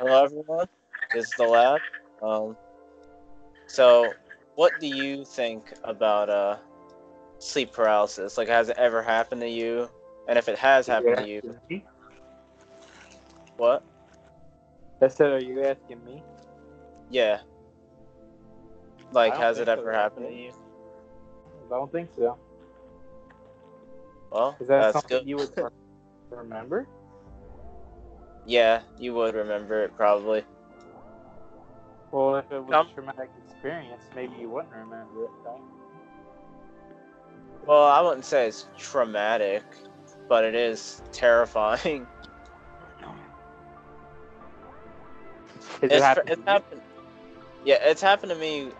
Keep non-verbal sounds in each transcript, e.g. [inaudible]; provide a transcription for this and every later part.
Hello, everyone. This is the lab. Um, so, what do you think about uh, sleep paralysis? Like, has it ever happened to you? And if it has happened to you, Me? what? I said, are you asking me? Yeah. Like, has it think so, ever happened to you? I don't think so. Well, Is that that's something good. you would [laughs] remember? Yeah, you would remember it probably. Well, if it was Um, a traumatic experience, maybe you wouldn't remember it. Right? Well, I wouldn't say it's traumatic, but it is terrifying. [laughs] It's, it happened? it's happened. Yeah, it's happened to me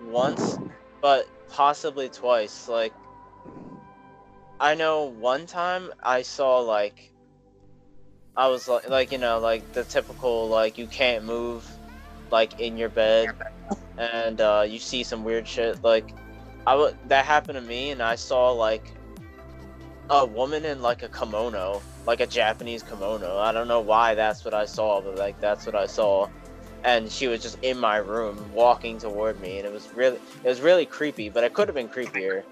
once, but possibly twice. Like, I know one time I saw like, I was like, like you know, like the typical like you can't move, like in your bed, and uh, you see some weird shit. Like, I would that happened to me, and I saw like a woman in like a kimono, like a Japanese kimono. I don't know why that's what I saw, but like that's what I saw and she was just in my room walking toward me and it was really it was really creepy but it could have been creepier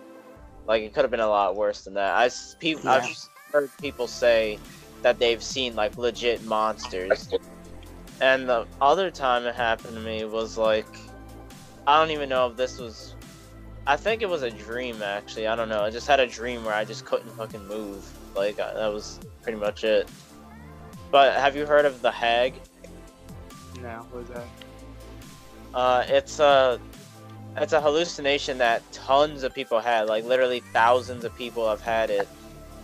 like it could have been a lot worse than that i pe- Yeah. i've heard people say that they've seen like legit monsters. And the other time it happened to me was like i don't even know if this was i think it was a dream actually. I don't know. I just had a dream where i just couldn't fucking move. Like I- that was pretty much it. But have you heard of the hag? No, what was that? Uh, it's a it's a hallucination that tons of people had. Like literally thousands of people have had it,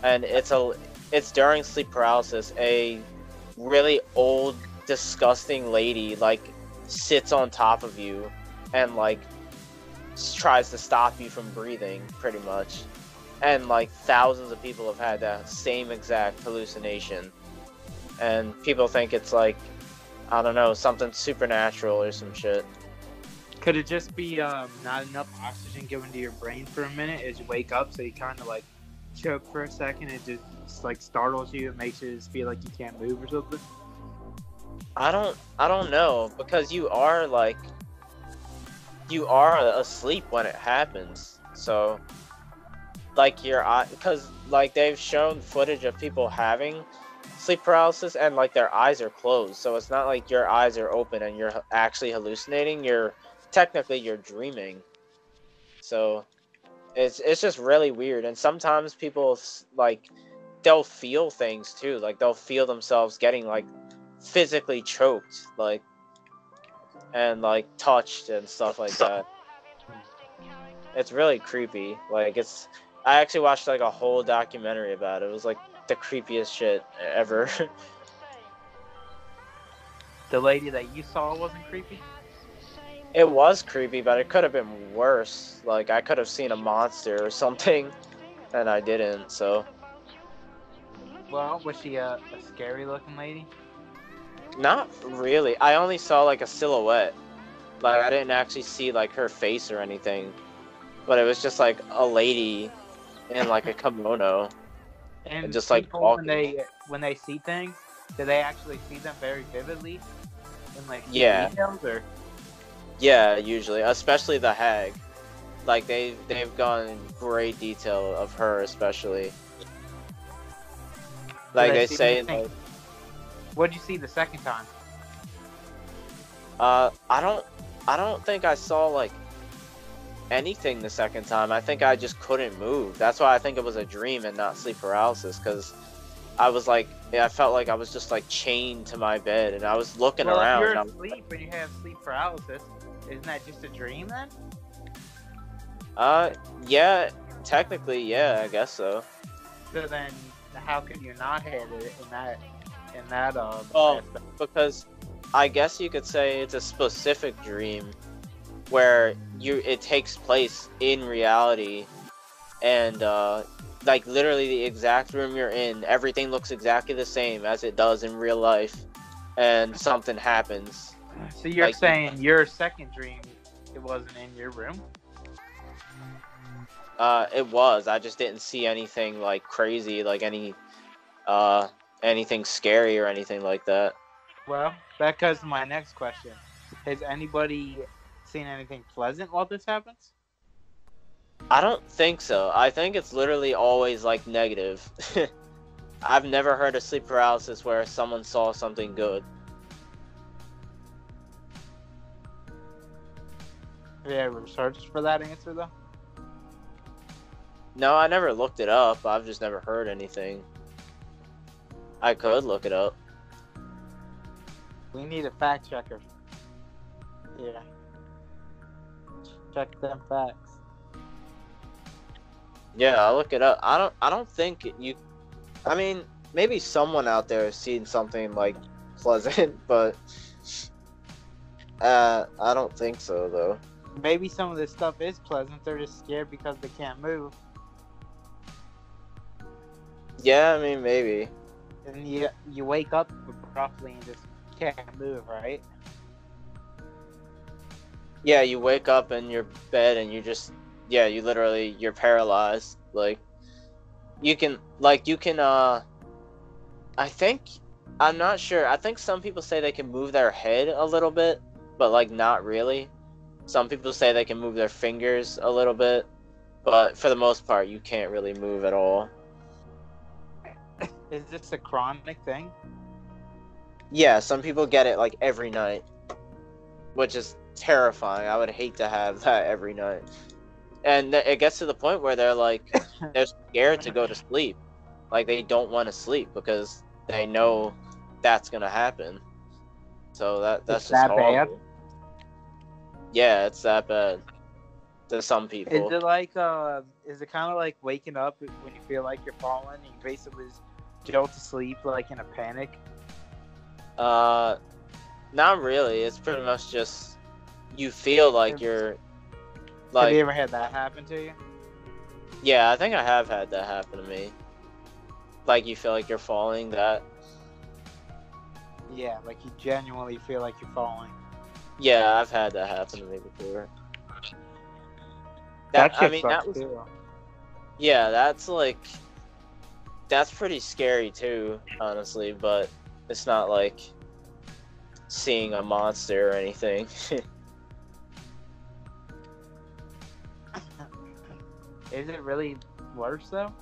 and it's a it's during sleep paralysis. A really old, disgusting lady like sits on top of you, and like tries to stop you from breathing, pretty much. And like thousands of people have had that same exact hallucination, and people think it's like I don't know something supernatural or some shit. Could it just be um, not enough oxygen given to your brain for a minute as you wake up, so you kind of like choke for a second? It just like startles you. It makes you just feel like you can't move or something. I don't I don't know because you are like you are asleep when it happens. So like your eye because like they've shown footage of people having sleep paralysis and like their eyes are closed. So it's not like your eyes are open and you're actually hallucinating. You're technically you're dreaming. So it's it's just really weird and sometimes people like they'll feel things too. Like they'll feel themselves getting like physically choked, like, and like touched and stuff like that. It's really creepy. Like, it's. I actually watched like a whole documentary about it. It was like the creepiest shit ever. [laughs] The lady that you saw wasn't creepy. It was creepy, but it could have been worse. Like, I could have seen a monster or something, [laughs] and I didn't. So, Well, was she a, a scary looking lady? not really. I only saw like a silhouette. Like, I didn't actually see like her face or anything. But it was just like a lady in like a kimono. [laughs] And just, like, walking. when they when they see things, do they actually see them very vividly? In like Yeah. details or Yeah, usually, especially the hag. Like they they've gone great detail of her, especially. Like they say, anything? like, what did you see the second time? uh, I don't, I don't think I saw like anything the second time. I think I just couldn't move. That's why I think it was a dream and not sleep paralysis, because I was like, yeah, I felt like I was just like chained to my bed, and I was looking well, around. if and you're asleep when you have sleep paralysis, isn't that just a dream then? Uh, yeah, technically, yeah, I guess so. So then, how could you not have it in that in that um? Well, aspect? because I guess you could say it's a specific dream where you it takes place in reality and uh like literally the exact room you're in everything looks exactly the same as it does in real life and something happens so you're like- saying your second dream, it wasn't in your room? uh it was i just didn't see anything like crazy like any uh anything scary or anything like that Well, that goes to my next question. Has anybody seen anything pleasant while this happens? I don't think so. I think it's literally always like negative. [laughs] I've never heard of sleep paralysis where someone saw something good. You ever searched for that answer though? No, I never looked it up. I've just never heard anything. I could look it up. We need a fact checker. Yeah. Check them facts. Yeah, I'll look it up. I don't I don't think you I mean, maybe someone out there has seen something like [laughs] pleasant, but uh I don't think so though. Maybe some of this stuff is pleasant. They're just scared because they can't move. Yeah, I mean maybe. And you you wake up abruptly and just can't move, right? Yeah, you wake up in your bed and you just yeah, you literally you're paralyzed. Like you can like you can uh I think I'm not sure. I think some people say they can move their head a little bit, but like not really. Some people say they can move their fingers a little bit, but for the most part you can't really move at all. Is this a chronic thing? Yeah, some people get it like every night, which is terrifying. I would hate to have [laughs] that every night. And it gets to the point where they're like, [laughs] they're scared to go to sleep. Like they don't want to sleep because they know that's gonna happen. So that that's It's just that bad? Yeah, it's that bad to some people. Is it like uh is it kind of like waking up when you feel like you're falling and you basically just jolt to sleep like in a panic? Uh, not really. It's pretty much just you feel like you're like Have you ever had that happen to you? yeah. I think I have had that happen to me. Like you feel like you're falling. That Yeah, like you genuinely feel like you're falling. Yeah, I've had that happen to me before. That, That, I mean, that was too. yeah. That's like that's pretty scary too, honestly. But it's not like seeing a monster or anything. [laughs] Is it really worse though?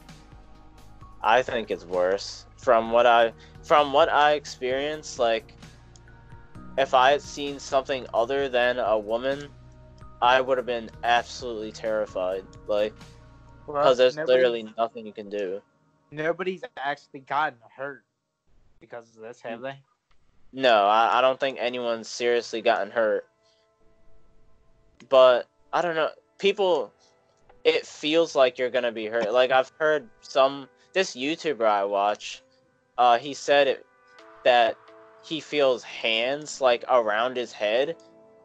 I think it's worse. From what I from what I experienced, like if I had seen something other than a woman, I would have been absolutely terrified. Like Well, because there's literally nothing you can do. nobody's actually gotten hurt because of this, have they? No, I, I don't think anyone's seriously gotten hurt. But I don't know. People it feels like you're gonna be hurt. Like I've heard some this YouTuber I watch, uh he said it that he feels hands like around his head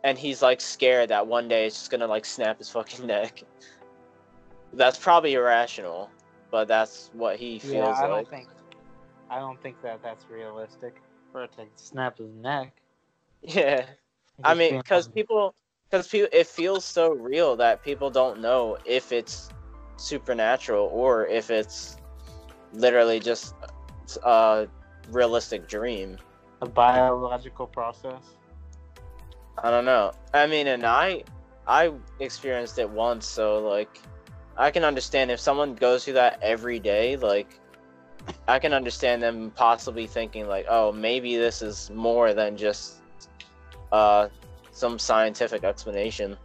and he's like scared that one day it's just gonna like snap his [laughs] fucking neck. That's probably irrational, but that's what he feels yeah, I like. don't think. I don't think that that's realistic for it to snap his neck. [laughs] Yeah. I mean, because people, because people, it feels so real that people don't know if it's supernatural or if it's literally just a realistic dream. A biological process. I don't know. I mean, and I, I experienced it once, so like, I can understand if someone goes through that every day, like. I can understand them possibly thinking like, oh, maybe this is more than just uh, some scientific explanation.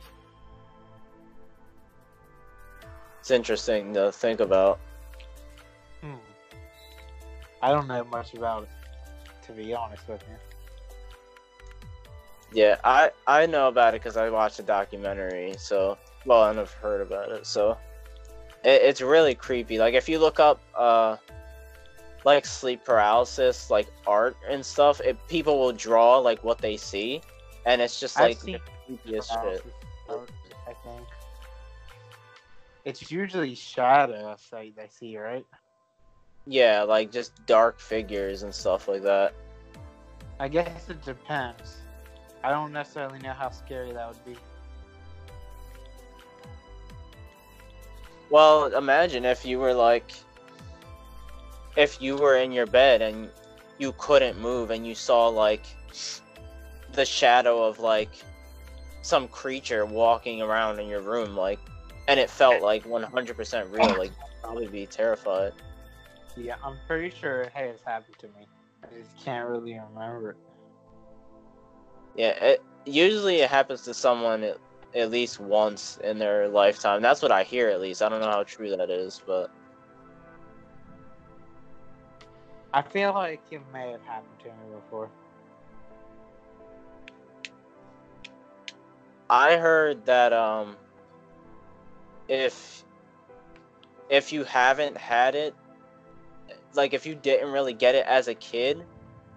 It's interesting to think about. Hmm. I don't know much about it, to be honest with you. Yeah, I I know about it because I watched a documentary. So, well, and I've heard about it. So, it, it's really creepy. Like if you look up uh, like sleep paralysis, like art and stuff, it people will draw like what they see, and it's just like the creepiest shit. Art, I think it's usually shadows that they see, right? Yeah, like just dark figures and stuff like that. I guess it depends. I don't necessarily know how scary that would be. Well, imagine if you were like, if you were in your bed and you couldn't move and you saw like the shadow of like some creature walking around in your room, like, and it felt like 100% real. Like, you'd probably be terrified. Yeah, I'm pretty sure it has happened to me. I just can't really remember. Yeah, it, usually it happens to someone at, at least once in their lifetime. That's what I hear, at least. I don't know how true that is, but I feel like it may have happened to me before. I heard that um, if if you haven't had it, like if you didn't really get it as a kid,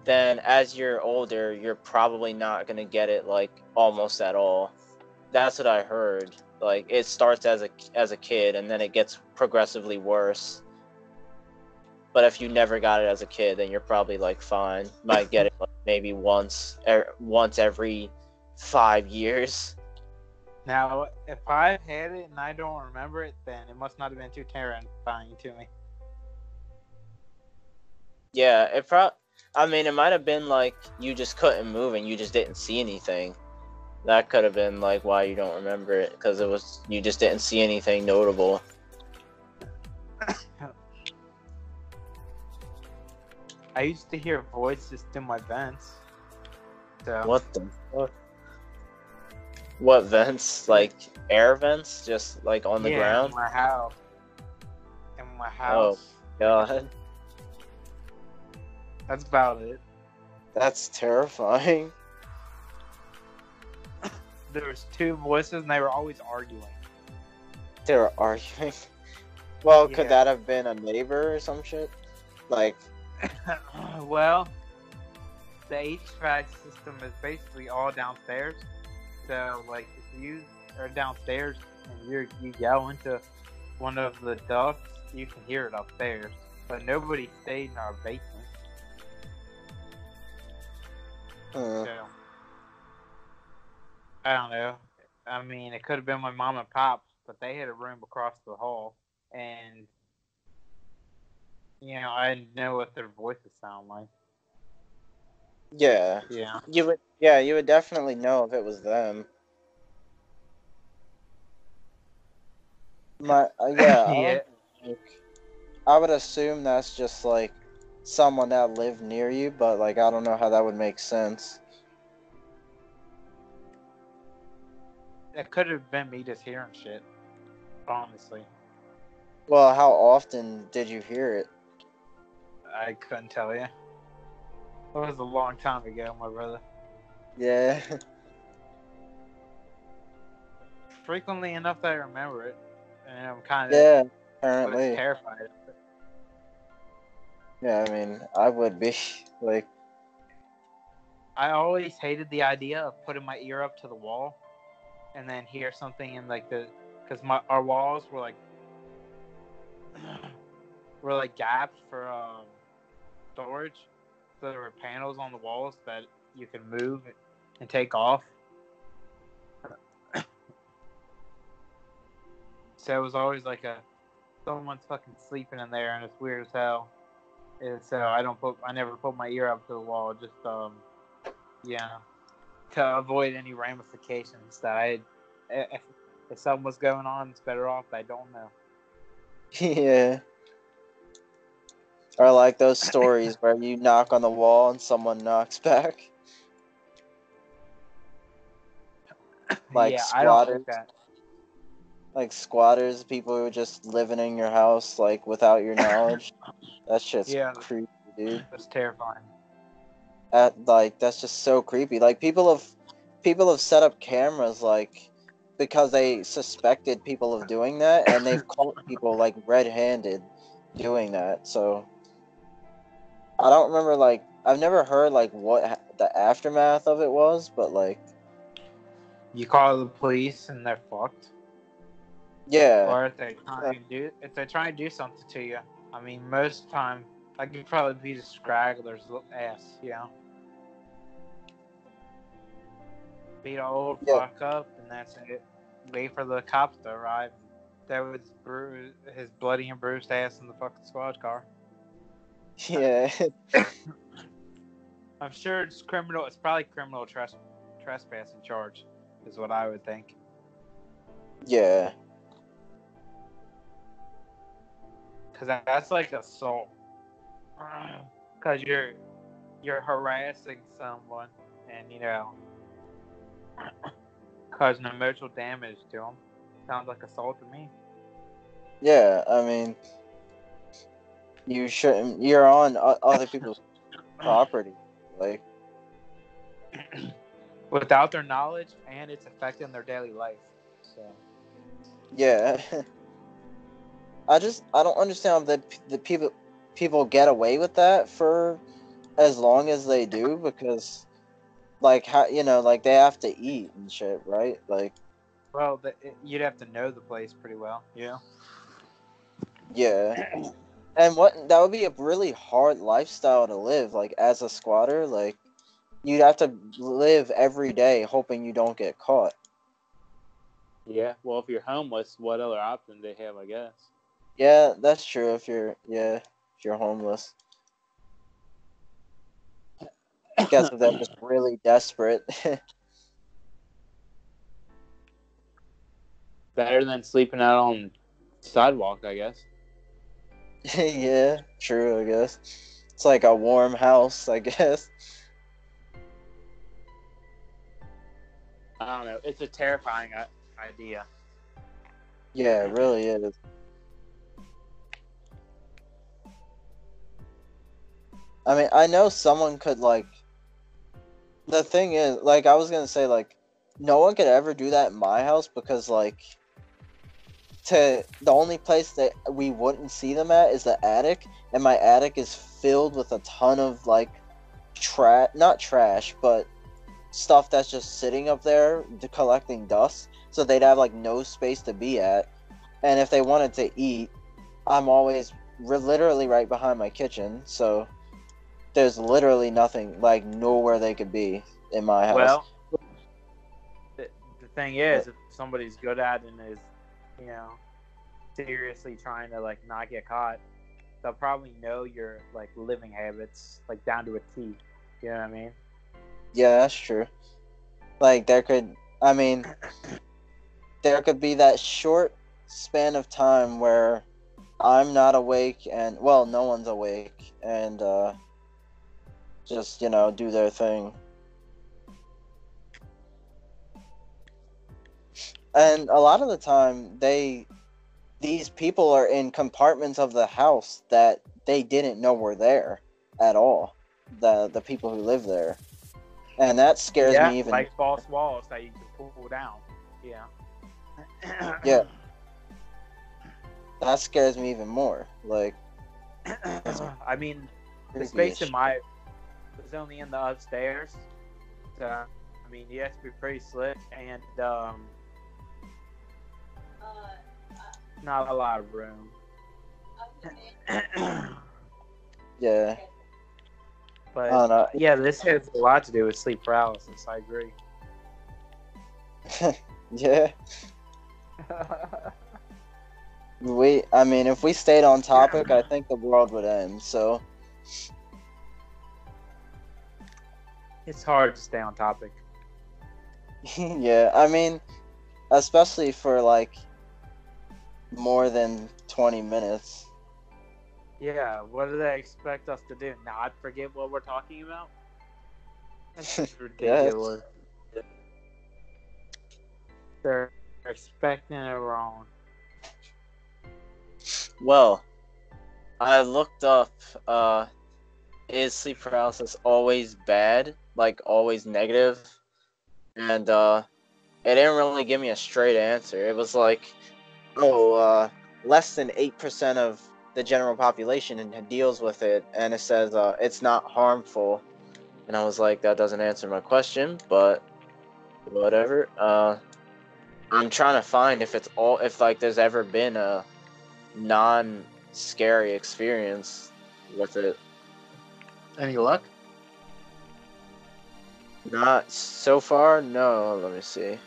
then as you're older, you're probably not gonna get it like almost at all. That's what I heard. Like it starts as a as a kid and then it gets progressively worse. But if you never got it as a kid, then you're probably like fine. Might get it like, maybe once er, once every five years. Now, if I had it and I don't remember it, then it must not have been too terrifying to me. Yeah, it pro. I mean, it might have been like you just couldn't move and you just didn't see anything. That could have been like why you don't remember it because it was you just didn't see anything notable. [coughs] I used to hear voices through my vents. So What the fuck? What vents? Like air vents? Just like on the yeah, ground? In my house. In my oh, house. Oh god, That's about it. that's terrifying. [laughs] There was two voices and they were always arguing. They were arguing. [laughs] Well, could that have been a neighbor or some shit? Like, [coughs] well, the HVAC system is basically all downstairs. So, like, if you are downstairs and you you yell into one of the ducts, you can hear it upstairs. But nobody stayed in our basement. Uh, So, I don't know. I mean, it could have been my mom and pops, but they had a room across the hall, and you know, I know what their voices sound like. yeah, Yeah. you would. Yeah, you would definitely know if it was them. My uh, yeah, I [laughs] Yeah. I would assume that's just like someone that lived near you, but like I don't know how that would make sense. It could have been me just hearing shit. Honestly, Well, how often did you hear it? I couldn't tell you. It was a long time ago, my brother. Yeah. Frequently enough that I remember it, and I'm kind of Yeah, apparently. terrified. of it. Yeah, I mean, I would be [laughs] like, I always hated the idea of putting my ear up to the wall, and then hear something in like the, because my our walls were like, [clears throat] were like gaps for um, storage, so there were panels on the walls that you can move and take off. [clears throat] so it was always like a someone's fucking sleeping in there and it's weird as hell. And so I don't put I never put my ear up to the wall, just um yeah. To avoid any ramifications that I if, if something was going on it's better off I don't know. [laughs] yeah. Or like those [laughs] stories where you knock on the wall and someone knocks back. Like yeah, I don't squatters. like that. Like squatters, people who are just living in your house like without your [coughs] knowledge. that shit's Yeah. creepy, dude. That's terrifying. That like that's just so creepy. Like people have people have set up cameras like because they suspected people of doing that and they've [coughs] caught people like red-handed doing that. So I don't remember like I've never heard like what ha- the aftermath of it was, but like You call the police and they're fucked. Yeah. Or if they try and do if they try and do something to you. I mean most of the time I could probably beat a straggler's little ass, you know. Beat a old Yeah. fuck up and that's it. Wait for the cops to arrive. That was bru- his bloody and bruised ass in the fucking squad car. Yeah. [laughs] [laughs] I'm sure it's criminal. It's probably criminal tres- trespassing charge, is what I would think. Yeah. Because that's like assault. Because you're you're harassing someone, and you know, causing emotional damage to them. Sounds like assault to me. Yeah, I mean, you shouldn't. You're on other people's property. Like, [clears throat] Without their knowledge, and it's affecting their daily life. So. yeah. [laughs] I just I don't understand that the people people get away with that for as long as they do because like how you know like they have to eat and shit right like Well, the, you'd have to know the place pretty well. Yeah. yeah and what that would be a really hard lifestyle to live like as a squatter like you'd have to live every day hoping you don't get caught Yeah. Well, if you're homeless, what other option they have? I guess. Yeah that's true if you're yeah if you're homeless I guess if they're just really desperate [laughs] Better than sleeping out on sidewalk, I guess. yeah true I guess it's like a warm house I [laughs] guess I don't know. It's a terrifying uh, idea. yeah it really is I mean, I know someone could like. The thing is, like, I was gonna say, like, no one could ever do that in my house because, like, to the only place that we wouldn't see them at is the attic, and my attic is filled with a ton of like trash, not trash, but stuff that's just sitting up there collecting dust. So they'd have like no space to be at, and if they wanted to eat, I'm always literally right behind my kitchen, so there's literally nothing like nowhere they could be in my house. Well, the, the thing is, if somebody's good at it and is, you know, seriously trying to like not get caught, they'll probably know your like living habits like down to a T. You know what I mean? yeah, that's true. Like there could, I mean, [clears throat] there could be that short span of time where I'm not awake and well, no one's awake and uh just, you know, do their thing. And a lot of the time they these people are in compartments of the house that they didn't know were there at all. The the people who live there. And that scares yeah, me even like false walls that you can pull down. Yeah. [clears throat] Yeah. that scares me even more. Like [clears throat] I mean, the space in my was only in the upstairs. So, I mean, you have to be pretty slick and um, not a lot of room. Yeah. but I don't know. yeah, this has a lot to do with sleep paralysis. I agree. [laughs] yeah. [laughs] We I mean if we stayed on topic I think the world would end. So it's hard to stay on topic. [laughs] yeah, I mean especially for like more than 20 minutes. Yeah, what do they expect us to do? Not forget what we're talking about? That's [laughs] ridiculous. They're expecting it wrong. Well, I looked up uh is sleep paralysis always bad? Like always negative? And uh it didn't really give me a straight answer. It was like oh uh less than 8% of the general population deals with it and it says uh it's not harmful. And I was like that doesn't answer my question, but whatever. Uh I'm trying to find if it's all if like there's ever been a non scary experience with it. Any luck? Not so far, no. Let me see.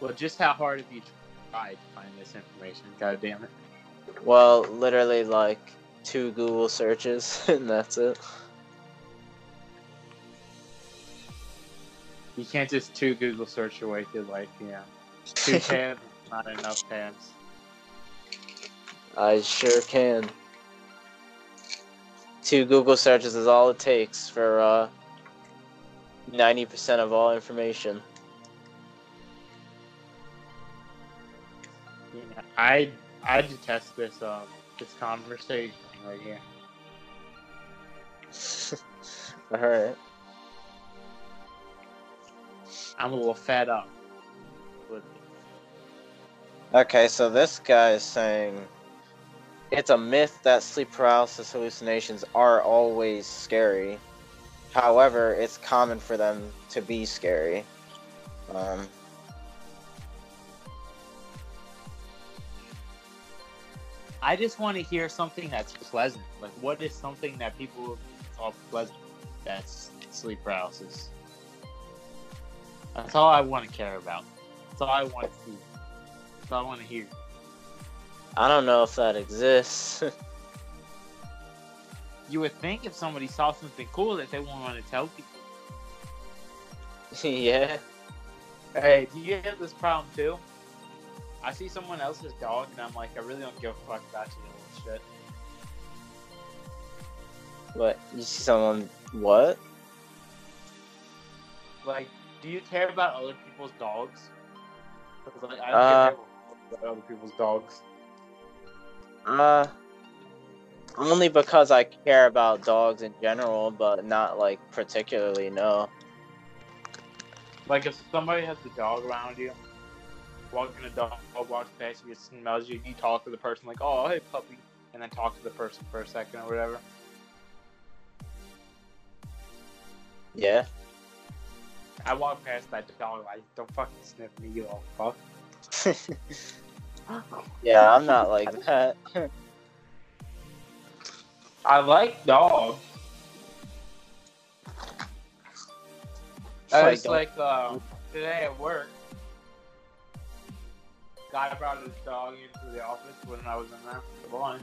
Well, just how hard have you tried to find this information? God damn it. Well, literally like two Google searches, [laughs] and that's it. You can't just two Google search your way through like yeah. Two [laughs] tabs, not enough tabs. I sure can. Two Google searches is all it takes for uh, 90% of all information. Yeah, I I detest this um this conversation right here. [laughs] Alright. I'm a little fed up with it. Okay, so this guy is saying it's a myth that sleep paralysis hallucinations are always scary. However, it's common for them to be scary. Um, I just want to hear something that's pleasant. Like, what is something that people call pleasant? That's sleep paralysis. That's all I want to care about. That's all I want to see. That's all I want to hear. I don't know if that exists. [laughs] You would think if somebody saw something cool that they wouldn't want to tell people. [laughs] yeah. Hey, do you have this problem too? I see someone else's dog and I'm like, I really don't give a fuck about you little shit. What? You see someone? What? Like, do you care about other people's dogs? like, I don't Uh, care about other people's dogs. Uh, only because I care about dogs in general, but not like particularly. No. Like, if somebody has a dog around you, walking a dog walks past you, it smells you, you talk to the person like, oh, hey, puppy, and then talk to the person for a second or whatever. Yeah. I walk past that dog like, don't fucking sniff me, you little fuck. [laughs] yeah, I'm not like [laughs] that. I like dogs. I was like, uh, today at work, guy brought his dog into the office when I was in there for lunch.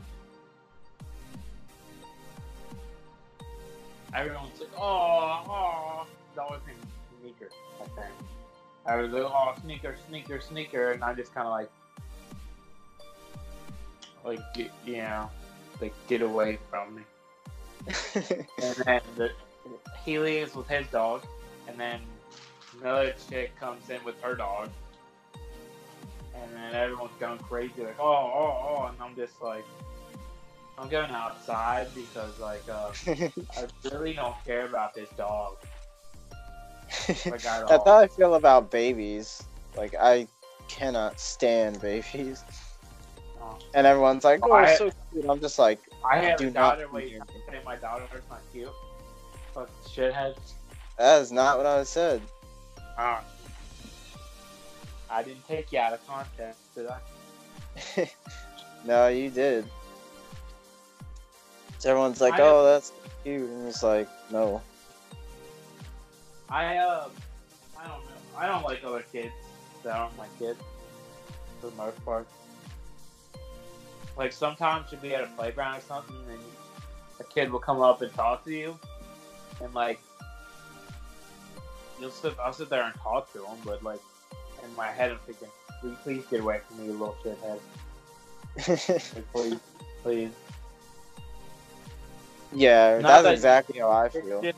Everyone's like, oh, oh. That was named Sneaker, I think. I was like, oh, Sneaker, Sneaker, Sneaker. And I just kind of like, like, you know, like, get away from me. [laughs] And then the, he leaves with his dog, and then another chick comes in with her dog, and then everyone's going crazy, like, oh, oh, oh, and I'm just like, I'm going outside because, like, uh, [laughs] I really don't care about this dog. [laughs] Like, at That's all. how I feel about babies. Like I cannot stand babies. And everyone's like, "Oh, I, so cute." I'm just like, I have Do a not daughter. Wait, say my daughter is not cute? Fuck shithead. "That is not what I said." Ah. I didn't take you out of context, did I? [laughs] no, you did. So everyone's like, I- "Oh, that's cute," and it's like, "No." I um, I don't know. I don't like other kids that aren't my kids for the most part. Like sometimes you'll be at a playground or something, and a kid will come up and talk to you, and like you'll sit. I'll sit there and talk to him, but like in my head, I'm thinking, "Will you please get away from me, you little shithead? Like, [laughs] please, please." yeah, Not that's that- exactly how I feel. Kids-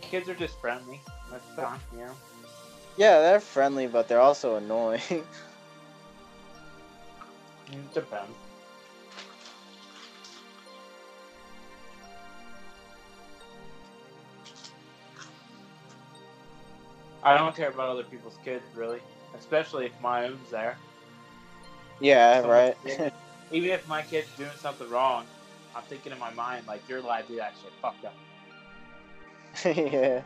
Kids are just friendly. That's fine, you know. Yeah, they're friendly, but they're also annoying. It depends. I don't care about other people's kids, really. Especially if my own's there. yeah, Someone's right. kid- [laughs] Even if my kid's doing something wrong, I'm thinking in my mind, like, you're allowed to do that shit. Fuck that. [laughs] yeah.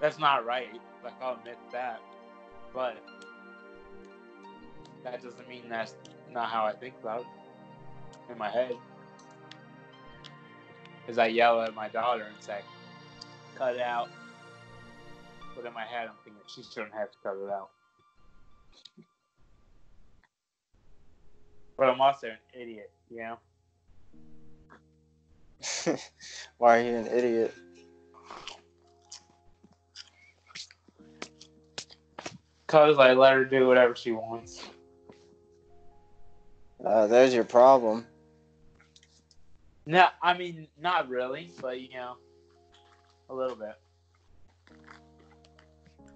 That's not right. Like, I'll admit that. But that doesn't mean that's not how I think about it in my head. Is I yell at my daughter and say, cut it out. But in my head, I'm thinking she shouldn't have to cut it out. But I'm also an idiot, you know? [laughs] Why are you an idiot? Cause I let her do whatever she wants. Uh, there's your problem. No, I mean not really, but you know, a little bit.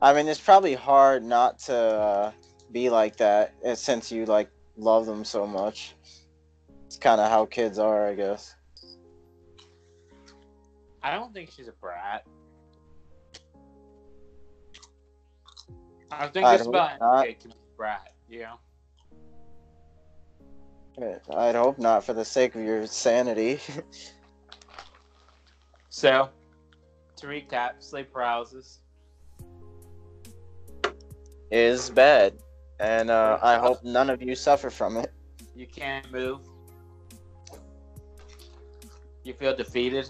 I mean, it's probably hard not to uh, be like that uh, since you like love them so much. It's kind of how kids are, I guess. I don't think she's a brat. I think I'd it's about not. MJ to be a brat, you know. I'd hope not for the sake of your sanity. [laughs] So, to recap, sleep paralysis. Is bad, and uh, I hope none of you suffer from it. You can't move. You feel defeated.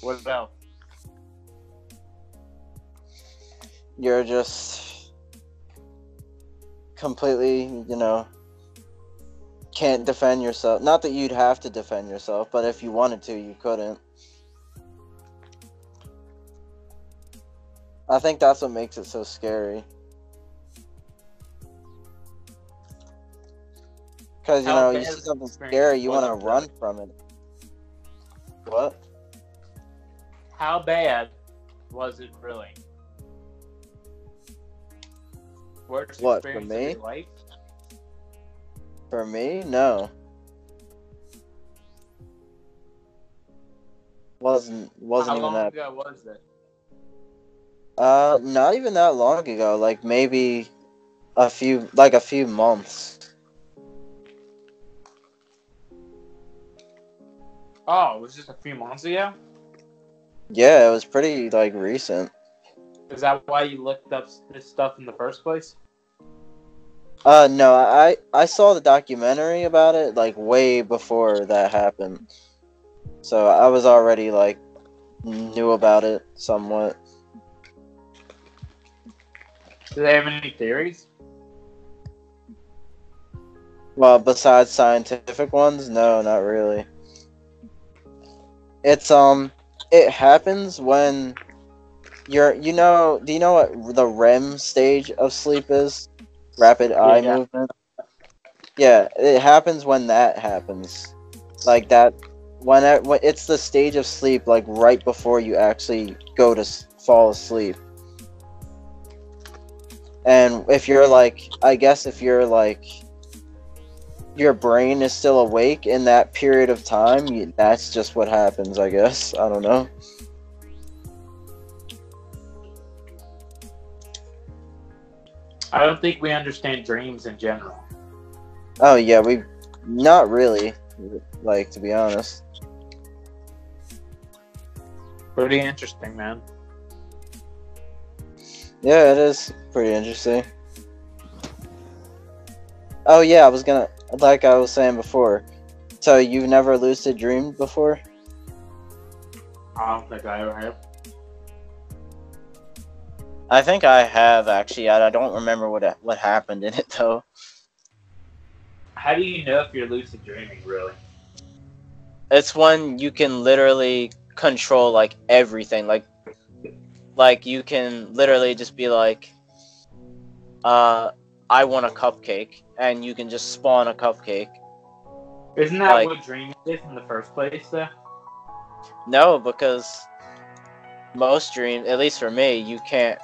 What about? You're just completely, you know, can't defend yourself. Not that you'd have to defend yourself, but if you wanted to, you couldn't. I think that's what makes it so scary. Because, you know, you see something scary, you want to run from it. What? How bad was it really? Worst What, for me? life? For me, no. Wasn't wasn't How even long that. ago was it? Uh, not even that long ago. Like maybe a few, like a few months. Oh, it was just a few months ago. Yeah, it was pretty like recent. Is that why you looked up this stuff in the first place? Uh, no, I I saw the documentary about it like way before that happened. So I was already like knew about it somewhat. Do they have any theories? Well, besides scientific ones, no, not really. It's um, it happens when you're, you know, do you know what the REM stage of sleep is? Rapid eye Yeah. movement. Yeah, it happens when that happens, like that. When, it, when it's the stage of sleep, like right before you actually go to s- fall asleep. And if you're like, I guess if you're like your brain is still awake in that period of time, you, that's just what happens, I guess. [laughs] I don't know. I don't think we understand dreams in general. Oh, yeah, we. Not really. Like, to be honest. Pretty interesting, man. Yeah, it is pretty interesting. Oh, yeah, I was gonna. Like I was saying before. So, you've never lucid dreamed before? I don't think I ever have. I think I have, actually. I, I don't remember what, what happened in it, though. How do you know if you're lucid dreaming, really? it's when you can literally control like everything like like you can literally just be like uh i want a cupcake and you can just spawn a cupcake. Isn't that Like- what dreaming is in the first place, though? no because most dreams at least for me you can't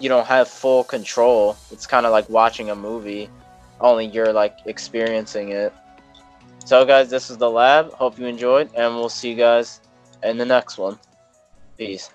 you don't have full control. It's kind of like watching a movie. Only you're like experiencing it. So guys this is the lab. Hope you enjoyed and we'll see you guys in the next one. Peace